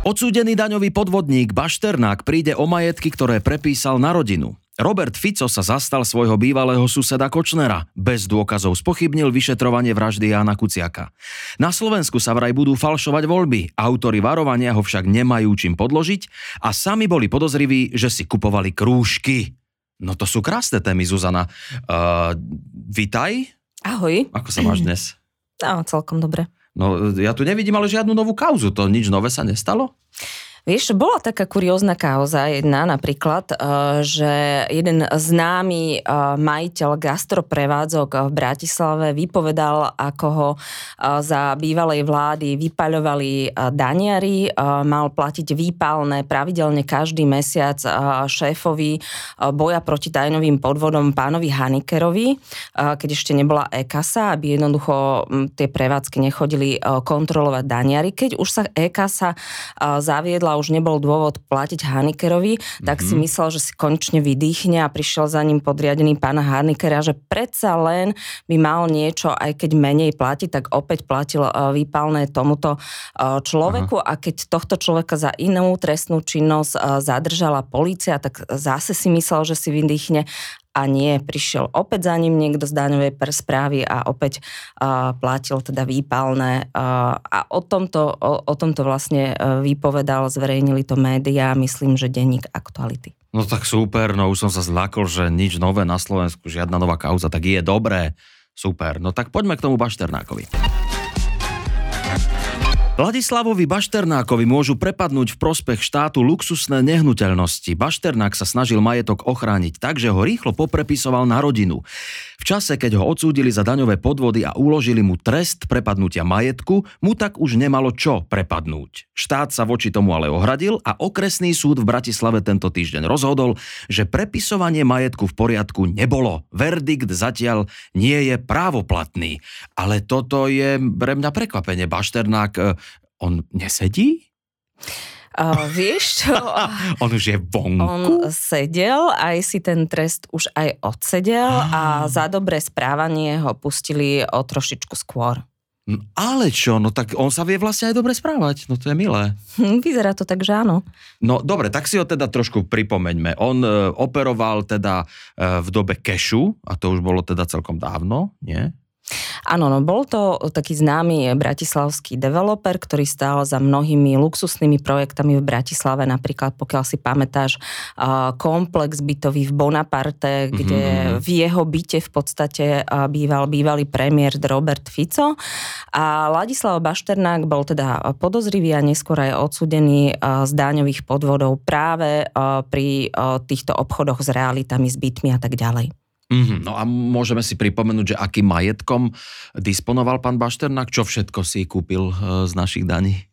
Odsúdený daňový podvodník Bašternák príde o majetky, ktoré prepísal na rodinu. Robert Fico sa zastal svojho bývalého suseda Kočnera. Bez dôkazov spochybnil vyšetrovanie vraždy Jána Kuciaka. Na Slovensku sa vraj budú falšovať voľby. Autori varovania ho však nemajú čím podložiť a sami boli podozriví, že si kupovali krúžky. No to sú krásne témy, Zuzana. Uh, vitaj. Ahoj. Ako sa máš dnes? No, celkom dobre. No, ja tu nevidím ale žiadnu novú kauzu. To nič nové sa nestalo? Vieš, bola taká kuriózna kauza jedna napríklad, eh, že jeden známy eh, majiteľ gastroprevádzok v Bratislave vypovedal, ako ho eh, za bývalej vlády vypaľovali daniari, mal platiť výpalné pravidelne každý mesiac šéfovi boja proti tajnovým podvodom pánovi Hanikerovi, keď ešte nebola e-kasa, aby jednoducho hm, tie prevádzky nechodili kontrolovať daniari. Keď už sa e-kasa zaviedla a už nebol dôvod platiť Hanikerovi, mm-hmm. tak si mhm. myslel, že si konečne vydýchne a prišiel za ním podriadený pána Hanikera, že predsa len by mal niečo, aj keď menej platiť, tak opäť platil e, výpalné tomuto e, človeku Aha. a keď tohto človeka za inú trestnú činnosť e, zadržala policia, tak zase si myslel, že si vydýchne a nie, prišiel opäť za ním niekto z daňovej správy a opäť uh, platil teda výpalné uh, a o tomto, o, o tomto vlastne uh, vypovedal, zverejnili to médiá, myslím, že denník aktuality. No tak super, no už som sa zlakol, že nič nové na Slovensku, žiadna nová kauza, tak je dobré, super. No tak poďme k tomu Bašternákovi. Vladislavovi Bašternákovi môžu prepadnúť v prospech štátu luxusné nehnuteľnosti. Bašternák sa snažil majetok ochrániť tak, že ho rýchlo poprepisoval na rodinu. V čase, keď ho odsúdili za daňové podvody a uložili mu trest prepadnutia majetku, mu tak už nemalo čo prepadnúť. Štát sa voči tomu ale ohradil a okresný súd v Bratislave tento týždeň rozhodol, že prepisovanie majetku v poriadku nebolo. Verdikt zatiaľ nie je právoplatný. Ale toto je pre mňa prekvapenie. Bašternák on nesedí? Uh, vieš čo? on už je vonku? On sedel, aj si ten trest už aj odsedel ah. a za dobré správanie ho pustili o trošičku skôr. No, ale čo, no tak on sa vie vlastne aj dobre správať, no to je milé. Hm, vyzerá to tak, že áno. No dobre, tak si ho teda trošku pripomeňme. On e, operoval teda e, v dobe kešu, a to už bolo teda celkom dávno, nie? Áno, no bol to taký známy bratislavský developer, ktorý stál za mnohými luxusnými projektami v Bratislave, napríklad pokiaľ si pamätáš komplex bytový v Bonaparte, kde mm-hmm. v jeho byte v podstate býval bývalý premiér Robert Fico a Ladislav Bašternák bol teda podozrivý a neskôr aj odsudený z dáňových podvodov práve pri týchto obchodoch s realitami, s bytmi a tak ďalej. Mm-hmm. No a môžeme si pripomenúť, že akým majetkom disponoval pán Bašternák, čo všetko si kúpil e, z našich daní?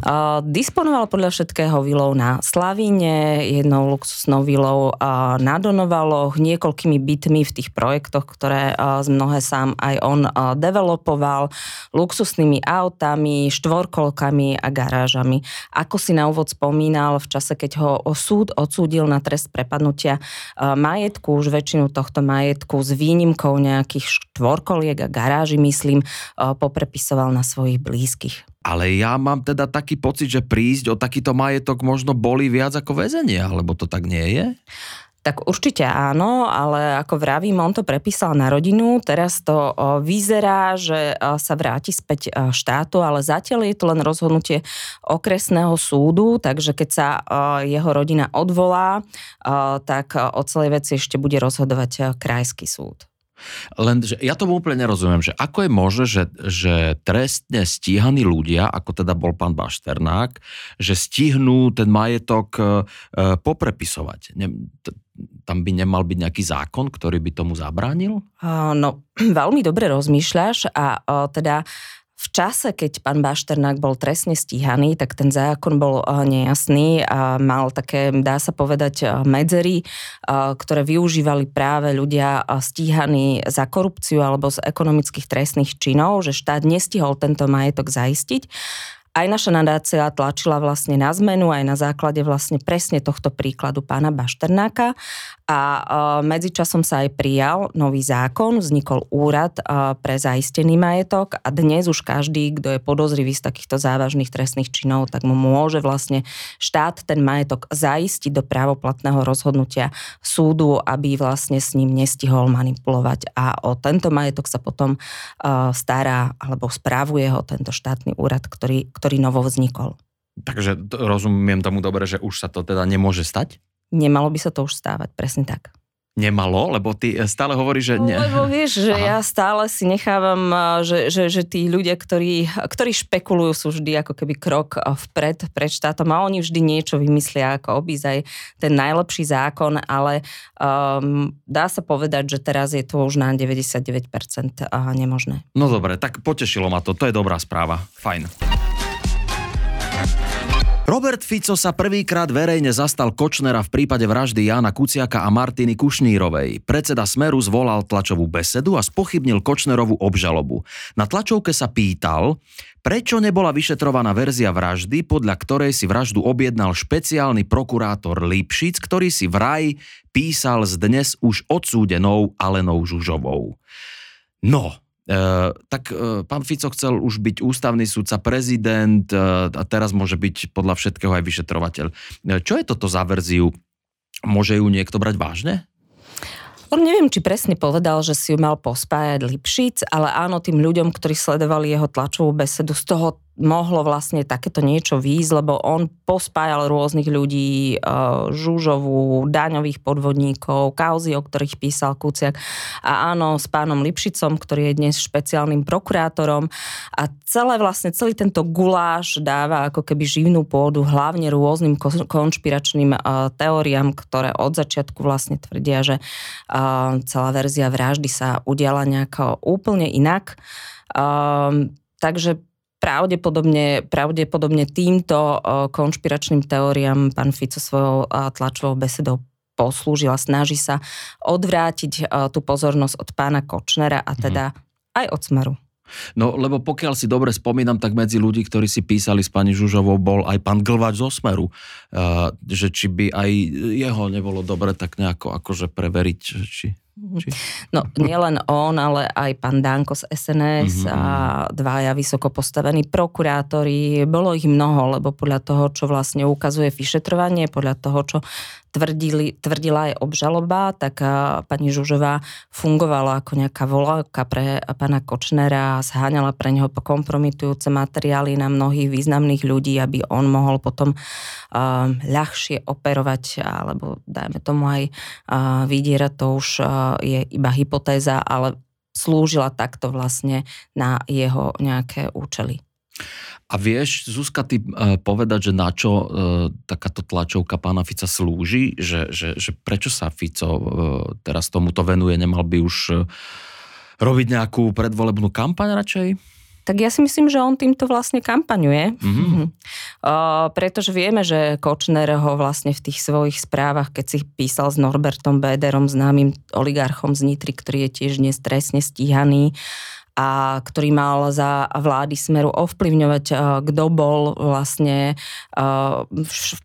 Uh, disponoval podľa všetkého vilou na Slavíne, jednou luxusnou vilou uh, na Donovaloch, niekoľkými bytmi v tých projektoch, ktoré uh, z mnohé sám aj on uh, developoval, luxusnými autami, štvorkolkami a garážami. Ako si na úvod spomínal, v čase, keď ho súd odsúdil na trest prepadnutia uh, majetku, už väčšinu tohto majetku majetku s výnimkou nejakých štvorkoliek a garáži, myslím, poprepisoval na svojich blízkych. Ale ja mám teda taký pocit, že prísť o takýto majetok možno boli viac ako väzenie, alebo to tak nie je? Tak určite áno, ale ako vravím, on to prepísal na rodinu, teraz to vyzerá, že sa vráti späť štátu, ale zatiaľ je to len rozhodnutie okresného súdu, takže keď sa jeho rodina odvolá, tak o celej veci ešte bude rozhodovať krajský súd. Len, že ja tomu úplne nerozumiem, že ako je možné, že, že trestne stíhaní ľudia, ako teda bol pán Bašternák, že stihnú ten majetok e, poprepisovať. Tam by nemal byť nejaký zákon, ktorý by tomu zabránil? No, veľmi dobre rozmýšľaš a teda v čase, keď pán Bašternák bol trestne stíhaný, tak ten zákon bol nejasný a mal také, dá sa povedať, medzery, ktoré využívali práve ľudia stíhaní za korupciu alebo z ekonomických trestných činov, že štát nestihol tento majetok zaistiť. Aj naša nadácia tlačila vlastne na zmenu aj na základe vlastne presne tohto príkladu pána Bašternáka. A medzičasom sa aj prijal nový zákon, vznikol úrad pre zaistený majetok a dnes už každý, kto je podozrivý z takýchto závažných trestných činov, tak mu môže vlastne štát ten majetok zaistiť do právoplatného rozhodnutia súdu, aby vlastne s ním nestihol manipulovať. A o tento majetok sa potom stará alebo správuje ho tento štátny úrad, ktorý, ktorý novo vznikol. Takže rozumiem tomu dobre, že už sa to teda nemôže stať? Nemalo by sa to už stávať, presne tak. Nemalo? Lebo ty stále hovoríš, že... Ne... Lebo vieš, že Aha. ja stále si nechávam, že, že, že tí ľudia, ktorí, ktorí špekulujú, sú vždy ako keby krok vpred pred štátom a oni vždy niečo vymyslia, ako obísť aj ten najlepší zákon, ale um, dá sa povedať, že teraz je to už na 99% nemožné. No dobre, tak potešilo ma to, to je dobrá správa. Fajn. Robert Fico sa prvýkrát verejne zastal Kočnera v prípade vraždy Jana Kuciaka a Martiny Kušnírovej. Predseda Smeru zvolal tlačovú besedu a spochybnil Kočnerovú obžalobu. Na tlačovke sa pýtal, prečo nebola vyšetrovaná verzia vraždy, podľa ktorej si vraždu objednal špeciálny prokurátor Lipšic, ktorý si vraj písal s dnes už odsúdenou Alenou Žužovou. No, E, tak e, pán Fico chcel už byť ústavný súdca, prezident e, a teraz môže byť podľa všetkého aj vyšetrovateľ. Čo je toto za verziu? Môže ju niekto brať vážne? On neviem, či presne povedal, že si ju mal pospájať Lipšic, ale áno, tým ľuďom, ktorí sledovali jeho tlačovú besedu, z toho mohlo vlastne takéto niečo výjsť, lebo on pospájal rôznych ľudí, e, Žužovú, daňových podvodníkov, kauzy, o ktorých písal Kuciak a áno, s pánom Lipšicom, ktorý je dnes špeciálnym prokurátorom a celé vlastne, celý tento guláš dáva ako keby živnú pôdu hlavne rôznym konšpiračným e, teóriám, ktoré od začiatku vlastne tvrdia, že e, celá verzia vraždy sa udiala nejako úplne inak. Um, takže pravdepodobne, pravdepodobne týmto konšpiračným teóriám pán Fico svojou tlačovou besedou poslúžil a snaží sa odvrátiť tú pozornosť od pána Kočnera a teda mm. aj od Smeru. No, lebo pokiaľ si dobre spomínam, tak medzi ľudí, ktorí si písali s pani Žužovou, bol aj pán Glvač zo Smeru. Uh, že či by aj jeho nebolo dobre tak nejako akože preveriť, či či... No nielen on, ale aj pán Danko z SNS mm-hmm. a mhm. dvaja vysoko postavení prokurátori. Bolo ich mnoho, lebo podľa toho, čo vlastne ukazuje vyšetrovanie, podľa toho, čo tvrdili, tvrdila aj obžaloba, tak pani Žužová fungovala ako nejaká voláka pre pána Kočnera a zháňala pre neho kompromitujúce materiály na mnohých významných ľudí, aby on mohol potom ľahšie operovať, alebo dajme tomu aj vydierať, to už je iba hypotéza, ale slúžila takto vlastne na jeho nejaké účely. A vieš, Zuzka, ty uh, povedať, že na čo uh, takáto tlačovka pána Fica slúži? Že, že, že prečo sa Fico uh, teraz tomuto venuje? Nemal by už uh, robiť nejakú predvolebnú kampaň radšej? Tak ja si myslím, že on týmto vlastne kampaňuje, mm-hmm. uh, pretože vieme, že Kočner ho vlastne v tých svojich správach, keď si písal s Norbertom Béderom, známym oligarchom z Nitry, ktorý je tiež dnes trestne stíhaný, a ktorý mal za vlády Smeru ovplyvňovať, eh, kto bol vlastne eh,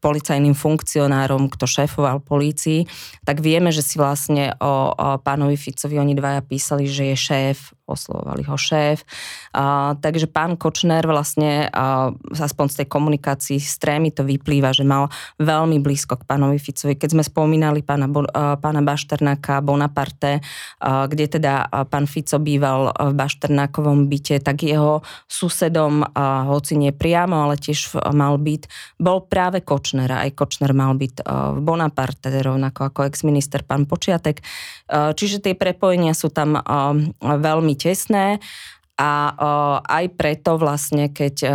policajným funkcionárom, kto šéfoval polícii, tak vieme, že si vlastne o, pánovi Ficovi oni dvaja písali, že je šéf oslovovali ho šéf. A, takže pán Kočner vlastne, a, aspoň z tej komunikácii s trémy to vyplýva, že mal veľmi blízko k pánovi Ficovi. Keď sme spomínali pána, a, pána Bašternáka Bonaparte, a, kde teda pán Fico býval v Bašternákovom byte, tak jeho susedom, a, hoci nie priamo, ale tiež mal byť, bol práve Kočner. Aj Kočner mal byť v Bonaparte, rovnako ako ex-minister pán Počiatek. Čiže tie prepojenia sú tam veľmi tesné a o, aj preto vlastne, keď, o,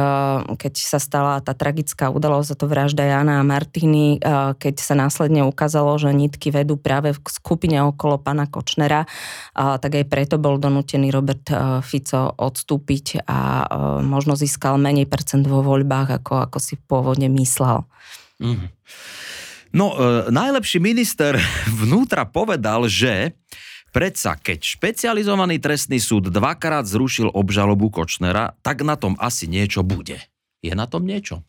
keď sa stala tá tragická udalosť, to vražda Jana a Martiny, o, keď sa následne ukázalo, že nitky vedú práve v skupine okolo pana Kočnera, o, tak aj preto bol donútený Robert o, Fico odstúpiť a o, možno získal menej percent vo voľbách, ako, ako si pôvodne myslel. Mm. No, e, najlepší minister vnútra povedal, že Predsa, keď špecializovaný trestný súd dvakrát zrušil obžalobu Kočnera, tak na tom asi niečo bude. Je na tom niečo?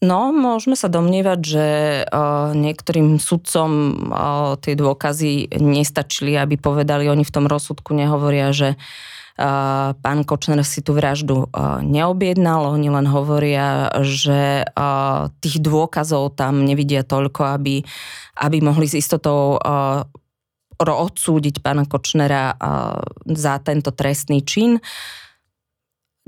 No, môžeme sa domnievať, že uh, niektorým sudcom uh, tie dôkazy nestačili, aby povedali, oni v tom rozsudku nehovoria, že uh, pán Kočner si tú vraždu neobjednal, oni len hovoria, že tých dôkazov tam nevidia toľko, aby, aby mohli s istotou odsúdiť pána Kočnera za tento trestný čin.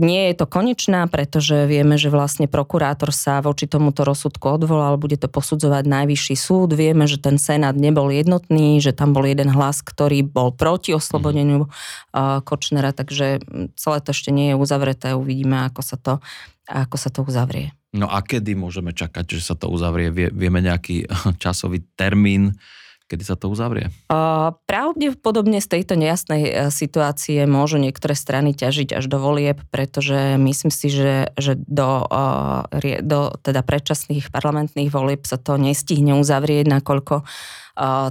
Nie je to konečná, pretože vieme, že vlastne prokurátor sa voči tomuto rozsudku odvolal, bude to posudzovať najvyšší súd. Vieme, že ten senát nebol jednotný, že tam bol jeden hlas, ktorý bol proti oslobodeniu uh, Kočnera, takže celé to ešte nie je uzavreté. Uvidíme, ako sa to, ako sa to uzavrie. No a kedy môžeme čakať, že sa to uzavrie? Vieme nejaký časový termín? Kedy sa to uzavrie? Uh, pravdepodobne z tejto nejasnej e, situácie môžu niektoré strany ťažiť až do volieb, pretože myslím si, že, že do, uh, do teda predčasných parlamentných volieb sa to nestihne uzavrieť, nakoľko uh,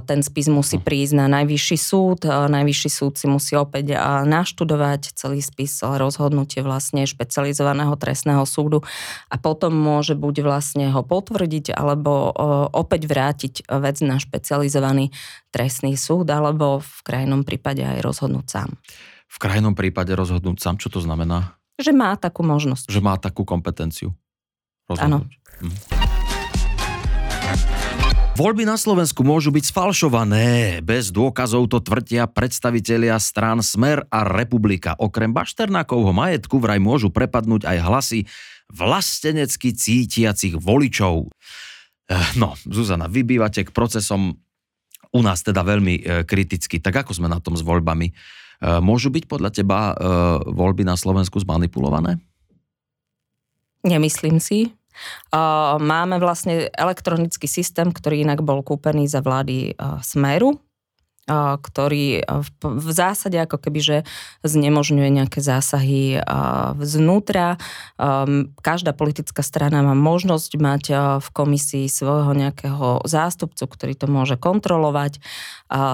ten spis musí hm. prísť na najvyšší súd, najvyšší súd si musí opäť naštudovať celý spis, rozhodnutie vlastne špecializovaného trestného súdu a potom môže buď vlastne ho potvrdiť, alebo opäť vrátiť vec na špecializovaný trestný súd, alebo v krajnom prípade aj rozhodnúť sám. V krajnom prípade rozhodnúť sám, čo to znamená? Že má takú možnosť. Že má takú kompetenciu. Áno. Hm. Voľby na Slovensku môžu byť sfalšované. Bez dôkazov to tvrdia predstavitelia strán Smer a Republika. Okrem Bašternákovho majetku vraj môžu prepadnúť aj hlasy vlastenecky cítiacich voličov. Eh, no, Zuzana, vy bývate k procesom u nás teda veľmi eh, kriticky. Tak ako sme na tom s voľbami? Eh, môžu byť podľa teba voľby na Slovensku zmanipulované? Nemyslím si. Máme vlastne elektronický systém, ktorý inak bol kúpený za vlády Smeru, ktorý v zásade ako keby, že znemožňuje nejaké zásahy vznútra. Každá politická strana má možnosť mať v komisii svojho nejakého zástupcu, ktorý to môže kontrolovať.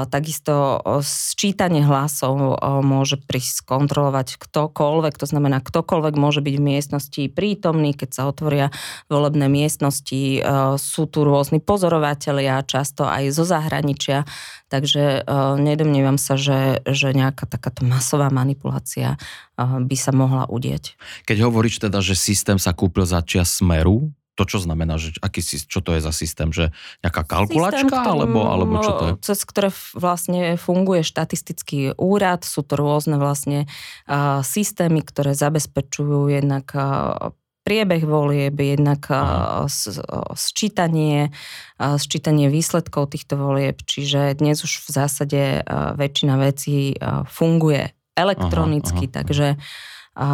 Takisto sčítanie hlasov môže prísť kontrolovať ktokoľvek, to znamená ktokoľvek môže byť v miestnosti prítomný, keď sa otvoria volebné miestnosti. Sú tu rôzni pozorovatelia, často aj zo zahraničia, takže uh, nedomnievam sa, že, že nejaká takáto masová manipulácia uh, by sa mohla udieť. Keď hovoríš teda, že systém sa kúpil za čas Smeru, to čo znamená, že aký, čo to je za systém, že nejaká kalkulačka, systém, alebo, alebo čo to je? Cez ktoré vlastne funguje štatistický úrad, sú to rôzne vlastne uh, systémy, ktoré zabezpečujú jednak uh, priebeh volieb, jednak sčítanie, sčítanie výsledkov týchto volieb, čiže dnes už v zásade väčšina vecí funguje elektronicky, aha, aha, takže a,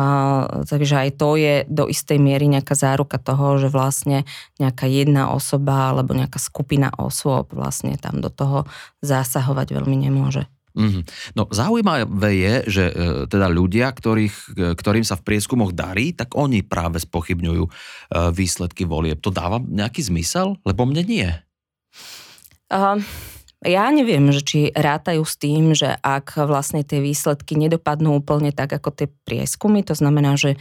takže aj to je do istej miery nejaká záruka toho, že vlastne nejaká jedna osoba alebo nejaká skupina osôb vlastne tam do toho zásahovať veľmi nemôže. Mm-hmm. No zaujímavé je, že e, teda ľudia, ktorých, e, ktorým sa v prieskumoch darí, tak oni práve spochybňujú e, výsledky volieb. To dáva nejaký zmysel? Lebo mne nie. Uh, ja neviem, že či rátajú s tým, že ak vlastne tie výsledky nedopadnú úplne tak, ako tie prieskumy, to znamená, že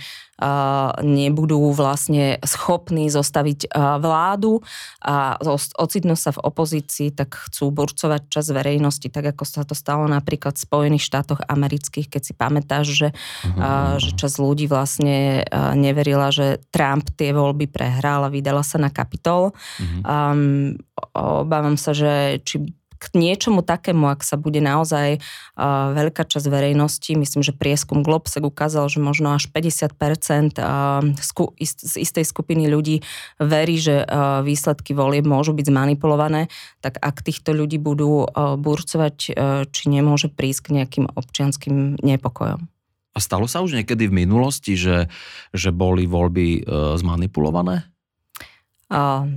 nebudú vlastne schopní zostaviť vládu a ocitnú sa v opozícii, tak chcú burcovať čas verejnosti, tak ako sa to stalo napríklad v Spojených štátoch amerických, keď si pamätáš, že, uh-huh. že čas ľudí vlastne neverila, že Trump tie voľby prehral a vydala sa na kapitol. Uh-huh. Um, obávam sa, že či k niečomu takému, ak sa bude naozaj uh, veľká časť verejnosti, myslím, že prieskum Globsek ukázal, že možno až 50% uh, sku, ist, z istej skupiny ľudí verí, že uh, výsledky volieb môžu byť zmanipulované, tak ak týchto ľudí budú uh, burcovať, uh, či nemôže prísť k nejakým občianským nepokojom. A stalo sa už niekedy v minulosti, že, že boli voľby uh, zmanipulované?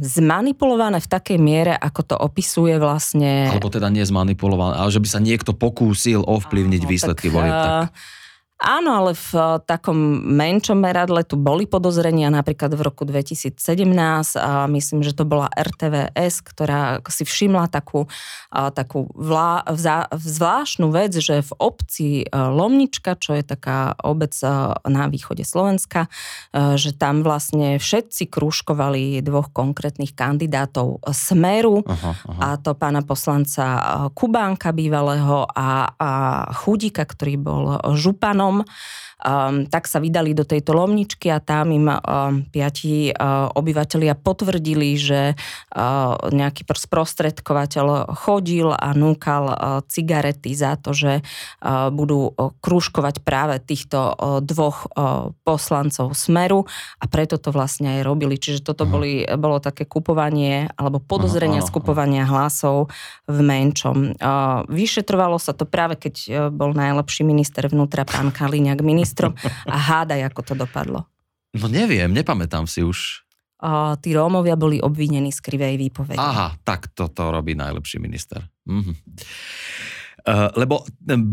Zmanipulované v takej miere, ako to opisuje vlastne... Alebo teda nie zmanipulované, ale že by sa niekto pokúsil ovplyvniť výsledky volieb. Tak... Áno, ale v uh, takom menšom meradle tu boli podozrenia, napríklad v roku 2017 a myslím, že to bola RTVS, ktorá si všimla takú, uh, takú vlá, vzá, zvláštnu vec, že v obci uh, Lomnička, čo je taká obec na východe Slovenska, že tam vlastne všetci krúžkovali dvoch konkrétnych kandidátov Smeru, aha, aha. a to pána poslanca Kubánka bývalého a, a Chudika, ktorý bol županom film um, tak sa vydali do tejto lomničky a tam im um, piati uh, obyvateľia potvrdili, že uh, nejaký sprostredkovateľ chodil a núkal uh, cigarety za to, že uh, budú uh, krúžkovať práve týchto uh, dvoch uh, poslancov Smeru a preto to vlastne aj robili. Čiže toto uh-huh. boli, bolo také kupovanie alebo podozrenia uh-huh, skupovania hlasov v menčom. Uh, vyšetrovalo sa to práve, keď uh, bol najlepší minister vnútra pán Kaliňák, minister ministrom a hádaj, ako to dopadlo. No neviem, nepamätám si už. A tí Rómovia boli obvinení z krivej výpovede. Aha, tak toto robí najlepší minister. Mhm. Uh, lebo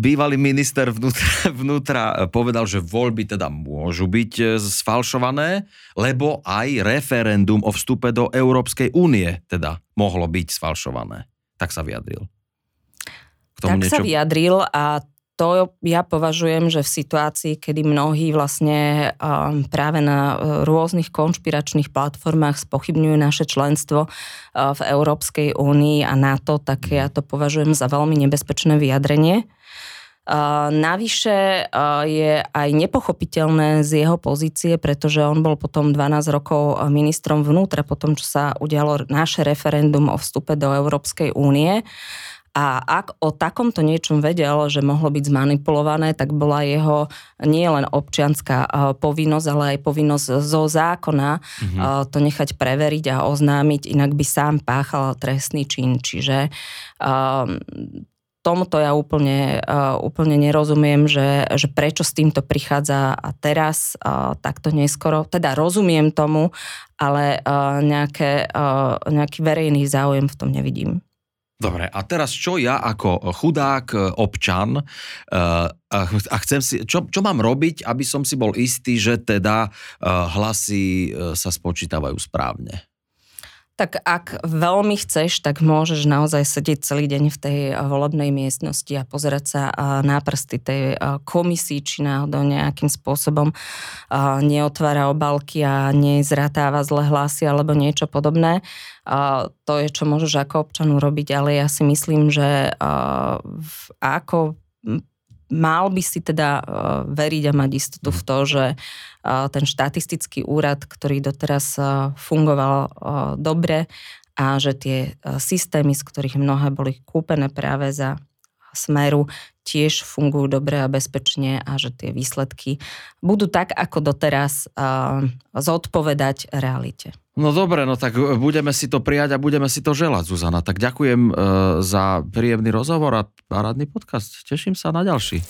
bývalý minister vnútra, vnútra povedal, že voľby teda môžu byť e, sfalšované, lebo aj referendum o vstupe do Európskej únie teda mohlo byť sfalšované. Tak sa vyjadril. K tomu tak niečo... sa vyjadril a to ja považujem, že v situácii, kedy mnohí vlastne um, práve na uh, rôznych konšpiračných platformách spochybňujú naše členstvo uh, v Európskej únii a NATO, tak ja to považujem za veľmi nebezpečné vyjadrenie. Uh, navyše je aj nepochopiteľné z jeho pozície, pretože on bol potom 12 rokov ministrom vnútra, potom čo sa udialo naše referendum o vstupe do Európskej únie. A ak o takomto niečom vedel, že mohlo byť zmanipulované, tak bola jeho nie len občianská povinnosť, ale aj povinnosť zo zákona mm-hmm. to nechať preveriť a oznámiť, inak by sám páchal trestný čin. Čiže um, tomuto ja úplne, uh, úplne nerozumiem, že, že prečo s týmto prichádza a teraz takto neskoro. Teda rozumiem tomu, ale nejaké, nejaký verejný záujem v tom nevidím. Dobre, a teraz čo ja ako chudák e, občan uh, a chcem si, čo, čo mám robiť, aby som si bol istý, že teda uh, hlasy sa spočítavajú správne? Tak ak veľmi chceš, tak môžeš naozaj sedieť celý deň v tej volebnej miestnosti a pozerať sa na prsty tej komisii, či náhodou nejakým spôsobom neotvára obalky a nezratáva zle hlasy alebo niečo podobné. To je, čo môžeš ako občan urobiť, ale ja si myslím, že ako mal by si teda veriť a mať istotu v to, že ten štatistický úrad, ktorý doteraz fungoval dobre a že tie systémy, z ktorých mnohé boli kúpené práve za smeru, tiež fungujú dobre a bezpečne a že tie výsledky budú tak, ako doteraz zodpovedať realite. No dobre, no tak budeme si to prijať a budeme si to želať, Zuzana. Tak ďakujem za príjemný rozhovor a parádny podcast. Teším sa na ďalší.